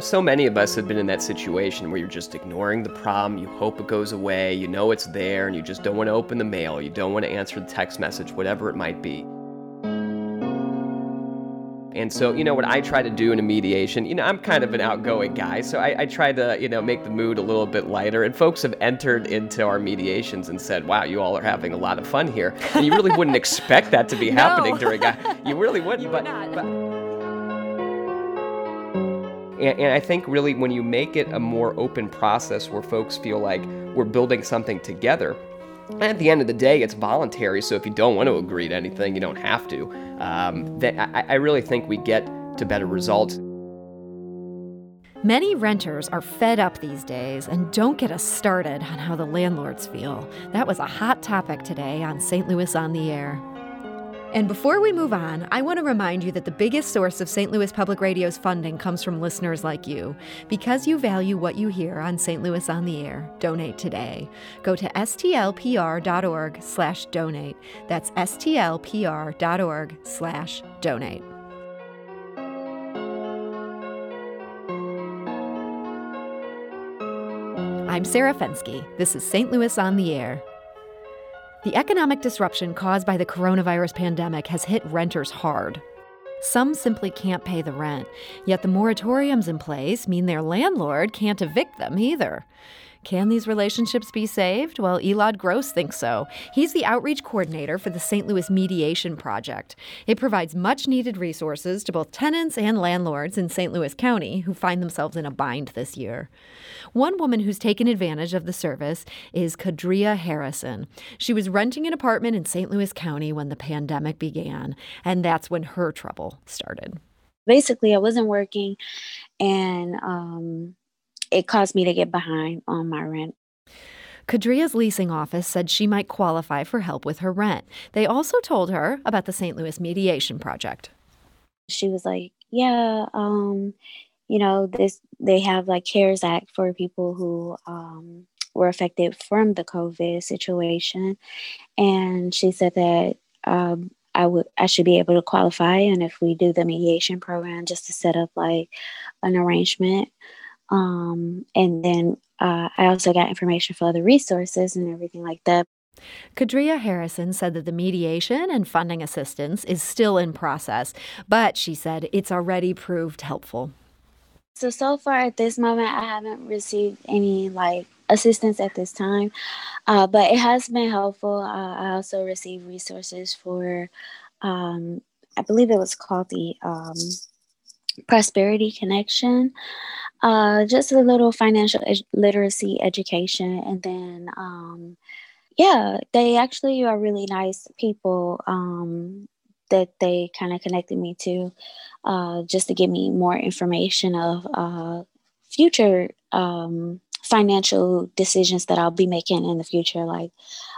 so many of us have been in that situation where you're just ignoring the problem. You hope it goes away. You know it's there, and you just don't want to open the mail. You don't want to answer the text message, whatever it might be. And so, you know, what I try to do in a mediation, you know, I'm kind of an outgoing guy, so I, I, try to, you know, make the mood a little bit lighter. And folks have entered into our mediations and said, wow, you all are having a lot of fun here. And you really wouldn't expect that to be no. happening during a, you really wouldn't, you but, would but and, and, I think really when you make it a more open process where folks feel like we're building something together, at the end of the day, it's voluntary. So if you don't want to agree to anything, you don't have to. Um, that I, I really think we get to better results. Many renters are fed up these days, and don't get us started on how the landlords feel. That was a hot topic today on St. Louis on the Air. And before we move on, I want to remind you that the biggest source of St. Louis Public Radio's funding comes from listeners like you. Because you value what you hear on St. Louis on the Air, donate today. Go to stlpr.org/donate. That's stlpr.org/donate. I'm Sarah Fenske. This is St. Louis on the Air. The economic disruption caused by the coronavirus pandemic has hit renters hard. Some simply can't pay the rent, yet the moratoriums in place mean their landlord can't evict them either. Can these relationships be saved? Well, Elad Gross thinks so. He's the outreach coordinator for the St. Louis Mediation Project. It provides much needed resources to both tenants and landlords in St. Louis County who find themselves in a bind this year. One woman who's taken advantage of the service is Kadria Harrison. She was renting an apartment in St. Louis County when the pandemic began, and that's when her trouble started. Basically, I wasn't working, and um, it caused me to get behind on my rent. Kadria's leasing office said she might qualify for help with her rent. They also told her about the St. Louis Mediation Project. She was like, "Yeah, um, you know, this they have like CARES Act for people who um, were affected from the COVID situation," and she said that um, I would I should be able to qualify, and if we do the mediation program, just to set up like an arrangement um, and then uh, I also got information for other resources and everything like that. Kadria Harrison said that the mediation and funding assistance is still in process, but she said it's already proved helpful. So, so far at this moment, I haven't received any like assistance at this time, uh, but it has been helpful. Uh, I also received resources for, um, I believe it was called the um, Prosperity Connection uh, just a little financial ed- literacy education. And then, um, yeah, they actually are really nice people um, that they kind of connected me to uh, just to give me more information of uh, future um, financial decisions that I'll be making in the future, like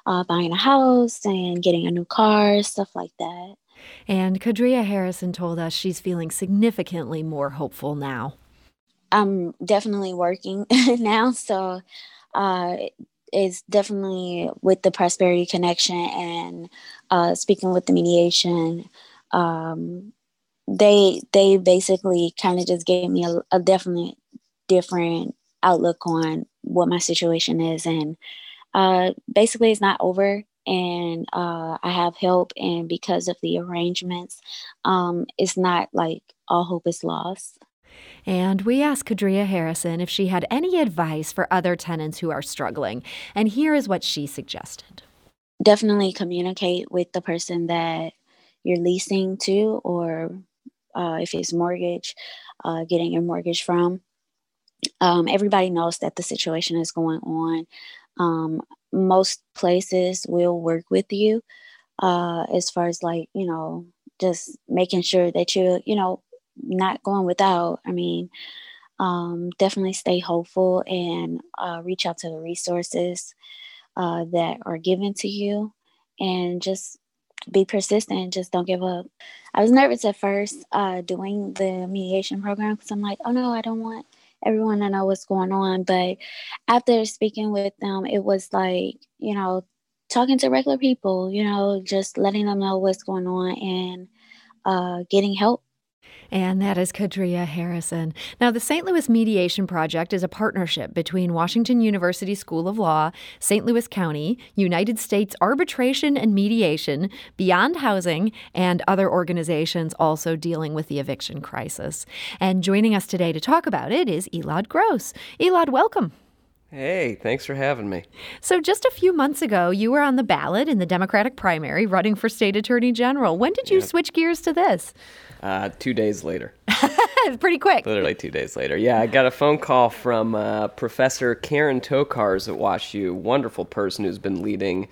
uh, buying a house and getting a new car, stuff like that. And Kadria Harrison told us she's feeling significantly more hopeful now. I'm definitely working now. So uh, it's definitely with the prosperity connection and uh, speaking with the mediation. Um, they they basically kind of just gave me a, a definite different outlook on what my situation is and uh, basically it's not over and uh, I have help and because of the arrangements um, it's not like all hope is lost. And we asked Kadria Harrison if she had any advice for other tenants who are struggling. And here is what she suggested Definitely communicate with the person that you're leasing to, or uh, if it's mortgage, uh, getting your mortgage from. Um, everybody knows that the situation is going on. Um, most places will work with you uh, as far as like, you know, just making sure that you, you know, not going without. I mean, um, definitely stay hopeful and uh, reach out to the resources uh, that are given to you and just be persistent. Just don't give up. I was nervous at first uh, doing the mediation program because I'm like, oh no, I don't want everyone to know what's going on. But after speaking with them, it was like, you know, talking to regular people, you know, just letting them know what's going on and uh, getting help And that is Kadria Harrison. Now, the St. Louis Mediation Project is a partnership between Washington University School of Law, St. Louis County, United States Arbitration and Mediation, Beyond Housing, and other organizations also dealing with the eviction crisis. And joining us today to talk about it is Elad Gross. Elad, welcome. Hey, thanks for having me. So, just a few months ago, you were on the ballot in the Democratic primary running for state attorney general. When did you yep. switch gears to this? Uh, two days later. Pretty quick. Literally two days later. Yeah, I got a phone call from uh, Professor Karen Tokarz at WashU, wonderful person who's been leading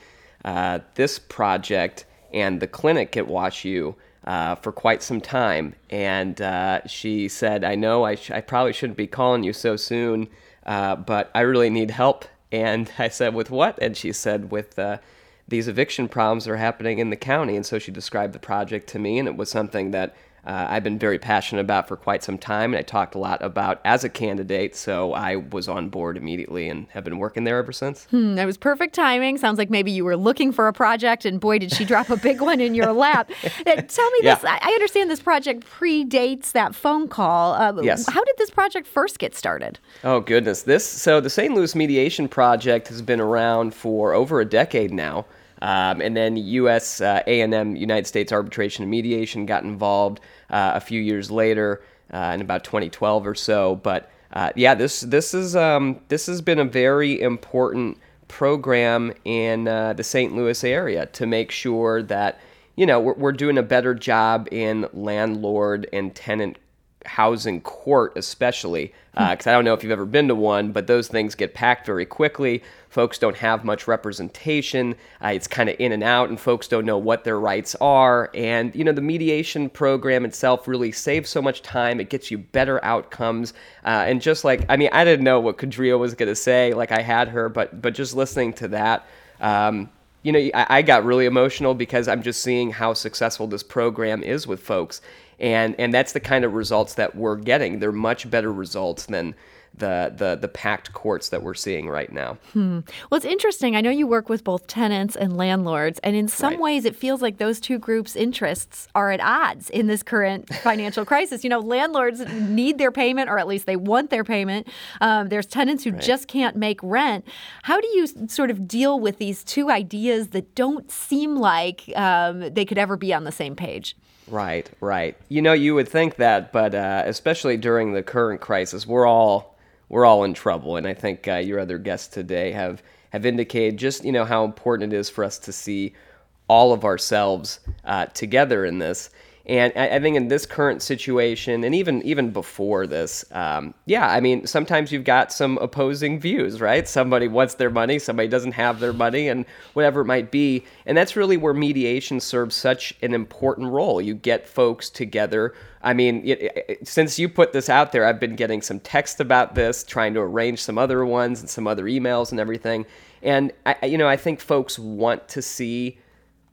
uh, this project and the clinic at WashU. Uh, for quite some time, and uh, she said, "I know I, sh- I probably shouldn't be calling you so soon, uh, but I really need help." And I said, "With what?" And she said, "With uh, these eviction problems that are happening in the county." And so she described the project to me, and it was something that uh, I've been very passionate about for quite some time, and I talked a lot about as a candidate. So I was on board immediately and have been working there ever since. Hmm, that was perfect timing. Sounds like maybe you were looking for a project, and boy, did she drop a big one in your lap. Uh, tell me yeah. this. I understand this project predates that phone call. Uh, yes. How did this project first get started? Oh goodness, this so the St. Louis Mediation Project has been around for over a decade now. Um, and then U.S. Uh, A&M, United States Arbitration and Mediation, got involved uh, a few years later, uh, in about 2012 or so. But uh, yeah, this this is um, this has been a very important program in uh, the St. Louis area to make sure that you know we're, we're doing a better job in landlord and tenant housing court, especially, because uh, I don't know if you've ever been to one, but those things get packed very quickly. Folks don't have much representation. Uh, it's kind of in and out, and folks don't know what their rights are. And, you know, the mediation program itself really saves so much time. It gets you better outcomes. Uh, and just like, I mean, I didn't know what Kadria was going to say, like I had her, but, but just listening to that, um, you know, I, I got really emotional because I'm just seeing how successful this program is with folks and and that's the kind of results that we're getting. They're much better results than the the the packed courts that we're seeing right now. Hmm. Well, it's interesting. I know you work with both tenants and landlords, and in some right. ways, it feels like those two groups' interests are at odds in this current financial crisis. You know, landlords need their payment, or at least they want their payment. Um, there's tenants who right. just can't make rent. How do you sort of deal with these two ideas that don't seem like um, they could ever be on the same page? Right, right. You know, you would think that, but uh, especially during the current crisis, we're all we're all in trouble. And I think uh, your other guests today have have indicated just you know how important it is for us to see all of ourselves uh, together in this. And I, I, think in this current situation, and even even before this, um, yeah, I mean, sometimes you've got some opposing views, right? Somebody wants their money, somebody doesn't have their money, and whatever it might be. And that's really where mediation serves such an important role. You get folks together. I mean, it, it, since you put this out there, I've been getting some text about this, trying to arrange some other ones and some other emails and everything. And I, you know, I think folks want to see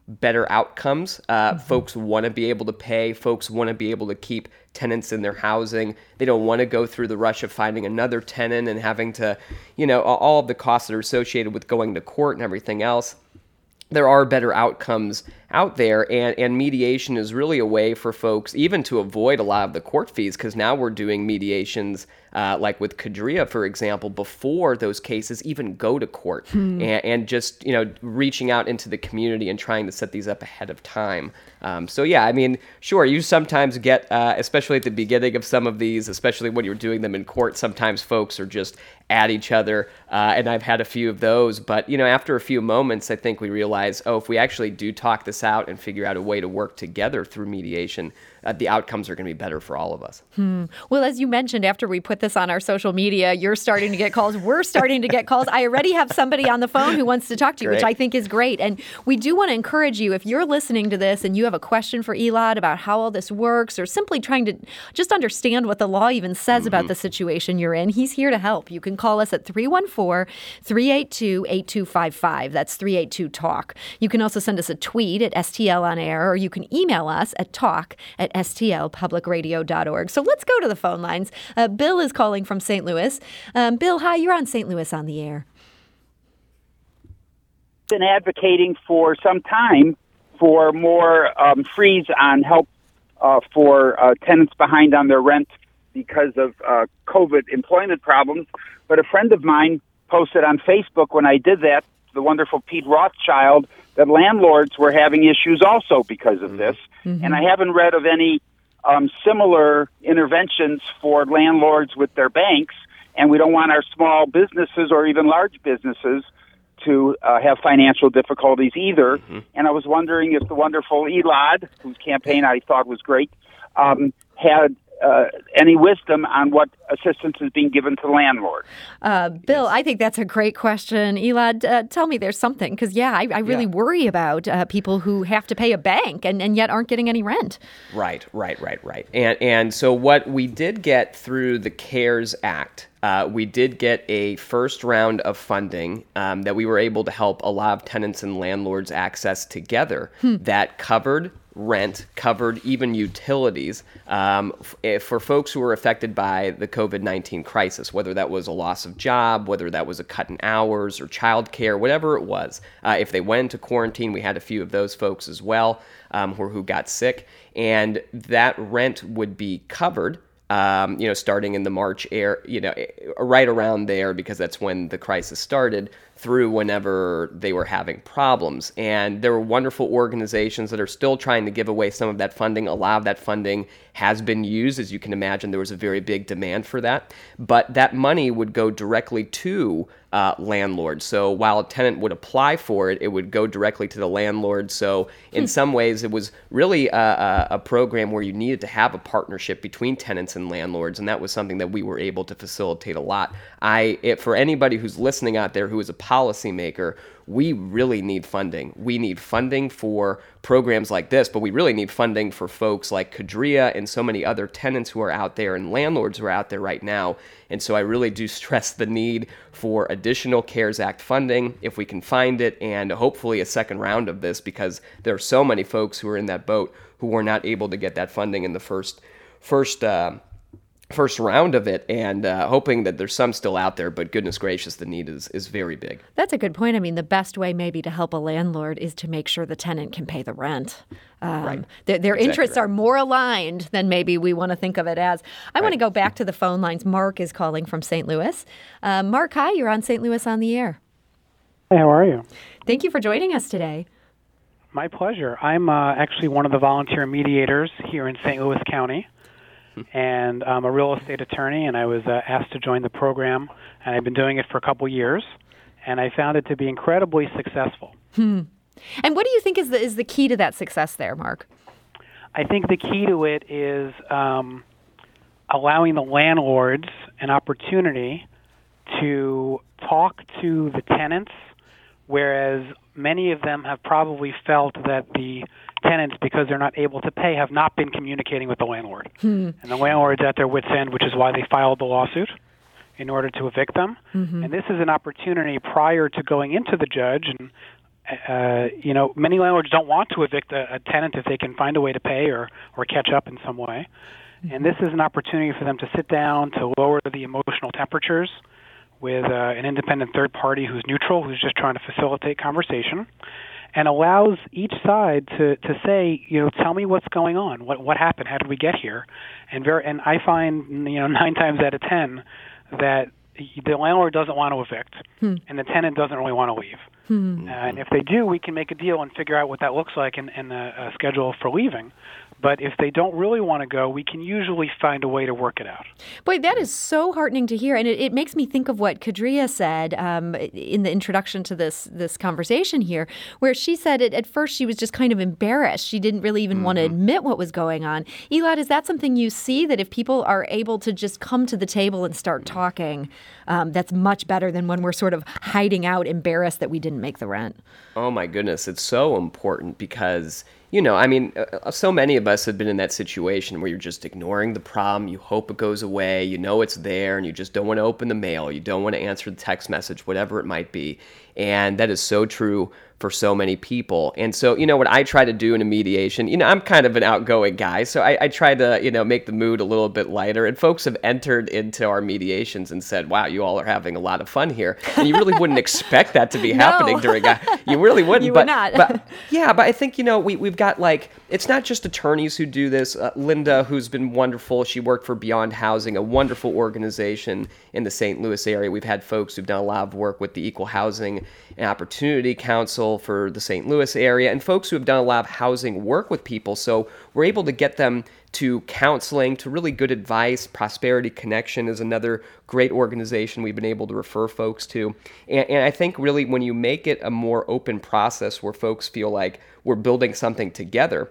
better outcomes. Uh, mm-hmm. Folks want to be able to pay. Folks want to be able to keep tenants in their housing. They don't want to go through the rush of finding another tenant and having to, you know, all of the costs that are associated with going to court and everything else. There are better outcomes out there, and, and mediation is really a way for folks even to avoid a lot of the court fees because now we're doing mediations uh, like with Kadria, for example, before those cases even go to court, hmm. and, and, just you know reaching out into the community and trying to set these up ahead of time. Um, so yeah, I mean, sure, you sometimes get, uh, especially at the beginning of some of these, especially when you're doing them in court, sometimes folks are just at each other, uh, and I've had a few of those. But you know, after a few moments, I think we realize, oh, if we actually do talk this out and figure out a way to work together through mediation, uh, the outcomes are going to be better for all of us. Hmm. Well, as you mentioned, after we put this on our social media, you're starting to get calls. We're starting to get calls. I already have somebody on the phone who wants to talk to you, great. which I think is great. And we do want to encourage you if you're listening to this and you have a question for Elad about how all this works or simply trying to just understand what the law even says mm-hmm. about the situation you're in, he's here to help. You can call us at 314 382 8255. That's 382 Talk. You can also send us a tweet at STL on air or you can email us at talk at stlpublicradio.org. So let's go to the phone lines. Uh, Bill is calling from St. Louis. Um, Bill, hi, you're on St. Louis on the air. Been advocating for some time for more um, freeze on help uh, for uh, tenants behind on their rent because of uh, COVID employment problems. But a friend of mine posted on Facebook when I did that, the wonderful Pete Rothschild, that landlords were having issues also because of this. Mm-hmm. And I haven't read of any um, similar interventions for landlords with their banks. And we don't want our small businesses or even large businesses to uh, have financial difficulties either. Mm-hmm. And I was wondering if the wonderful Elad, whose campaign I thought was great, um, had uh, any wisdom on what assistance is being given to landlords? Uh, Bill, I think that's a great question. Elad, uh, tell me there's something because yeah, I, I really yeah. worry about uh, people who have to pay a bank and, and yet aren't getting any rent. Right, right, right, right. And and so what we did get through the CARES Act. Uh, we did get a first round of funding um, that we were able to help a lot of tenants and landlords access together hmm. that covered rent, covered even utilities um, f- for folks who were affected by the COVID 19 crisis, whether that was a loss of job, whether that was a cut in hours or childcare, whatever it was. Uh, if they went into quarantine, we had a few of those folks as well um, who, who got sick, and that rent would be covered um, you know, starting in the March air, you know, right around there because that's when the crisis started through whenever they were having problems. And there were wonderful organizations that are still trying to give away some of that funding. A lot of that funding has been used. As you can imagine, there was a very big demand for that. But that money would go directly to uh, landlord. So while a tenant would apply for it, it would go directly to the landlord. So in hmm. some ways, it was really a, a, program where you needed to have a partnership between tenants and landlords, and that was something that we were able to facilitate a lot. I, it, for anybody who's listening out there who is a policymaker we really need funding. We need funding for programs like this, but we really need funding for folks like Qadria and so many other tenants who are out there and landlords who are out there right now. And so I really do stress the need for additional CARES Act funding if we can find it, and hopefully a second round of this because there are so many folks who are in that boat who were not able to get that funding in the first first. Uh, first round of it and uh, hoping that there's some still out there but goodness gracious the need is, is very big. That's a good point. I mean the best way maybe to help a landlord is to make sure the tenant can pay the rent. Um, right. their, their exactly interests right. are more aligned than maybe we want to think of it as. I right. want to go back to the phone lines. Mark is calling from st louis. Uh, mark hi you're on st louis on the air. Hey how are you? Thank you for joining us today. My pleasure. I'm uh, actually one of the volunteer mediators here in st louis county and I'm a real estate attorney, and I was uh, asked to join the program, and I've been doing it for a couple years, and I found it to be incredibly successful. Hmm. And what do you think is the is the key to that success there, Mark? I think the key to it is um, allowing the landlords an opportunity to talk to the tenants, whereas many of them have probably felt that the tenants, because they're not able to pay, have not been communicating with the landlord. Hmm. And the landlord's at their wits' end, which is why they filed the lawsuit in order to evict them. Mm-hmm. And this is an opportunity prior to going into the judge. And, uh, you know, many landlords don't want to evict a, a tenant if they can find a way to pay or, or catch up in some way. Mm-hmm. And this is an opportunity for them to sit down, to lower the emotional temperatures with uh, an independent third party who's neutral, who's just trying to facilitate conversation and allows each side to, to say, you know, tell me what's going on, what what happened, how did we get here, and very and I find you know nine times out of ten that the landlord doesn't want to evict, hmm. and the tenant doesn't really want to leave. Hmm. Uh, and if they do, we can make a deal and figure out what that looks like and, and a, a schedule for leaving. But if they don't really want to go, we can usually find a way to work it out. Boy, that is so heartening to hear, and it, it makes me think of what Qadria said um, in the introduction to this this conversation here, where she said it, at first she was just kind of embarrassed. She didn't really even mm-hmm. want to admit what was going on. Elad, is that something you see that if people are able to just come to the table and start talking, um, that's much better than when we're sort of hiding out, embarrassed that we didn't make the rent? Oh my goodness, it's so important because you know, I mean, uh, so many of us have been in that situation where you're just ignoring the problem. You hope it goes away. You know it's there, and you just don't want to open the mail. You don't want to answer the text message, whatever it might be. And that is so true for so many people. And so, you know, what I try to do in a mediation, you know, I'm kind of an outgoing guy, so I, I, try to, you know, make the mood a little bit lighter. And folks have entered into our mediations and said, wow, you all are having a lot of fun here. And you really wouldn't expect that to be no. happening during a, you really wouldn't. You but, would not. but, yeah, but I think, you know, we, we've got like, it's not just attorneys who do this. Uh, Linda, who's been wonderful, she worked for Beyond Housing, a wonderful organization in the St. Louis area. We've had folks who've done a lot of work with the Equal Housing and Opportunity Council for the St. Louis area, and folks who have done a lot of housing work with people. So we're able to get them to counseling, to really good advice. Prosperity Connection is another great organization we've been able to refer folks to. And, and, I think really when you make it a more open process where folks feel like we're building something together,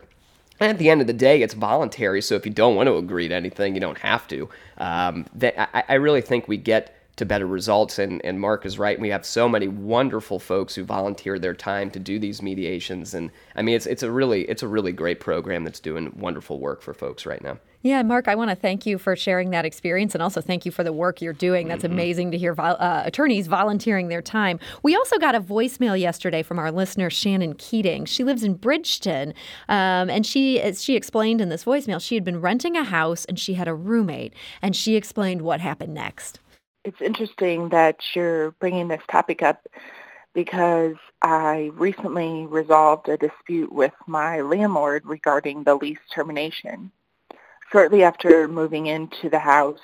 and at the end of the day, it's voluntary. So if you don't want to agree to anything, you don't have to. Um, that I, I really think we get to better results. And, and Mark is right. We have so many wonderful folks who volunteer their time to do these mediations. And I mean, it's, it's a really, it's a really great program that's doing wonderful work for folks right now. Yeah, Mark, I want to thank you for sharing that experience and also thank you for the work you're doing. That's mm-hmm. amazing to hear uh, attorneys volunteering their time. We also got a voicemail yesterday from our listener, Shannon Keating. She lives in Bridgeton, um, and she, as she explained in this voicemail, she had been renting a house and she had a roommate, and she explained what happened next it's interesting that you're bringing this topic up because I recently resolved a dispute with my landlord regarding the lease termination. Shortly after moving into the house,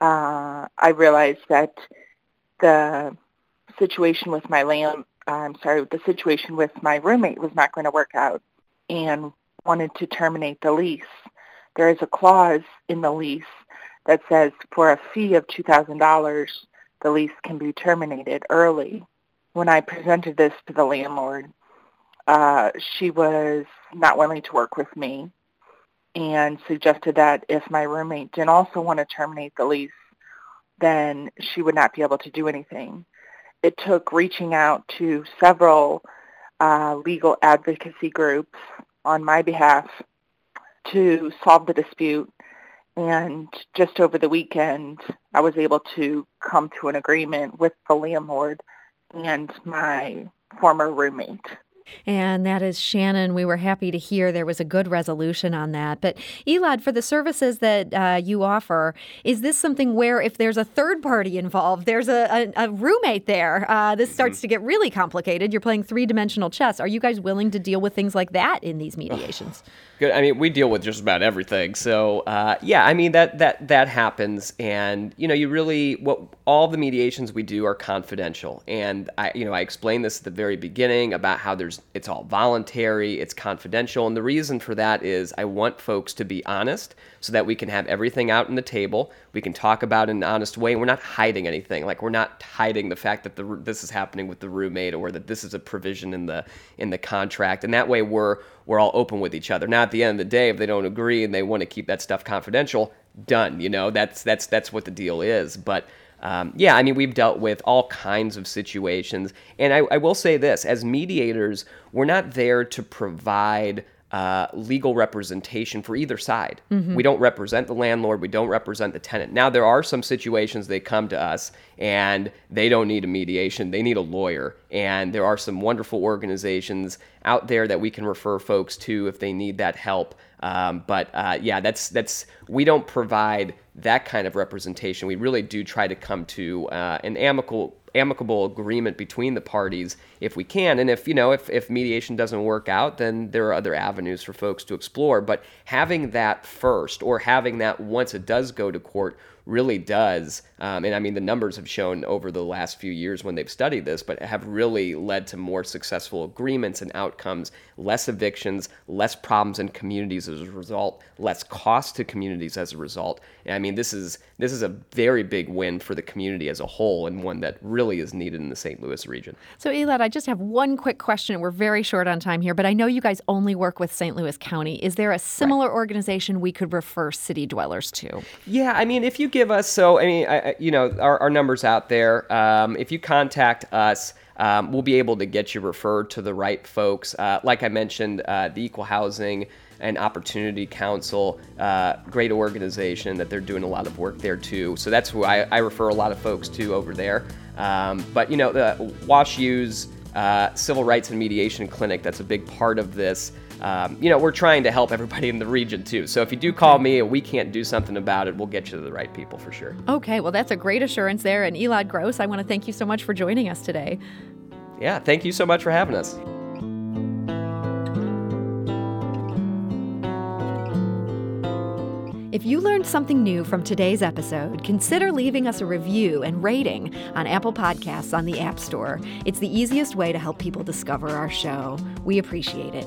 uh, I realized that the situation with my land, I'm sorry, the situation with my roommate was not going to work out and wanted to terminate the lease. There is a clause in the lease that says for a fee of $2,000, the lease can be terminated early. When I presented this to the landlord, uh, she was not willing to work with me and suggested that if my roommate didn't also want to terminate the lease, then she would not be able to do anything. It took reaching out to several uh, legal advocacy groups on my behalf to solve the dispute and just over the weekend, I was able to come to an agreement with the landlord and my former roommate. And that is Shannon. We were happy to hear there was a good resolution on that. But Elad, for the services that uh, you offer, is this something where if there's a third party involved, there's a, a, a roommate there, uh, this starts mm-hmm. to get really complicated? You're playing three dimensional chess. Are you guys willing to deal with things like that in these mediations? Good. I mean, we deal with just about everything. So uh, yeah, I mean that that that happens, and you know, you really what all the mediations we do are confidential, and I you know I explained this at the very beginning about how there's it's all voluntary, it's confidential, and the reason for that is I want folks to be honest so that we can have everything out on the table. We can talk about in an honest way. We're not hiding anything. Like we're not hiding the fact that the this is happening with the roommate or that this is a provision in the in the contract, and that way we're we're all open with each other. Now, at the end of the day, if they don't agree and they want to keep that stuff confidential, done. You know, that's that's that's what the deal is. But um, yeah, I mean, we've dealt with all kinds of situations, and I, I will say this: as mediators, we're not there to provide uh, legal representation for either side. Mm-hmm. We don't represent the landlord, we don't represent the tenant. Now, there are some situations they come to us and they don't need a mediation, they need a lawyer. And there are some wonderful organizations out there that we can refer folks to if they need that help. Um, but uh, yeah, that's that's we don't provide that kind of representation. We really do try to come to uh, an amicable amicable agreement between the parties if we can. And if, you know, if, if mediation doesn't work out, then there are other avenues for folks to explore. But having that first or having that once it does go to court really does, um, and I mean, the numbers have shown over the last few years when they've studied this, but have really led to more successful agreements and outcomes, less evictions, less problems in communities as a result, less cost to communities as a result. And I mean, this is this is a very big win for the community as a whole, and one that really is needed in the St. Louis region. So, Elad, I just have one quick question. We're very short on time here, but I know you guys only work with St. Louis County. Is there a similar right. organization we could refer city dwellers to? Yeah, I mean, if you give us, so I mean, I, you know, our, our numbers out there. Um, if you contact us, um, we'll be able to get you referred to the right folks. Uh, like I mentioned, uh, the Equal Housing and Opportunity Council, uh, great organization that they're doing a lot of work there too. So that's who I, I refer a lot of folks to over there. Um, but you know, the WashU's uh, Civil Rights and Mediation Clinic, that's a big part of this. Um, you know, we're trying to help everybody in the region too. So if you do call me and we can't do something about it, we'll get you to the right people for sure. Okay, well, that's a great assurance there. And Elad Gross, I want to thank you so much for joining us today. Yeah, thank you so much for having us. If you learned something new from today's episode, consider leaving us a review and rating on Apple Podcasts on the App Store. It's the easiest way to help people discover our show. We appreciate it.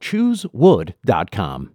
ChooseWood.com.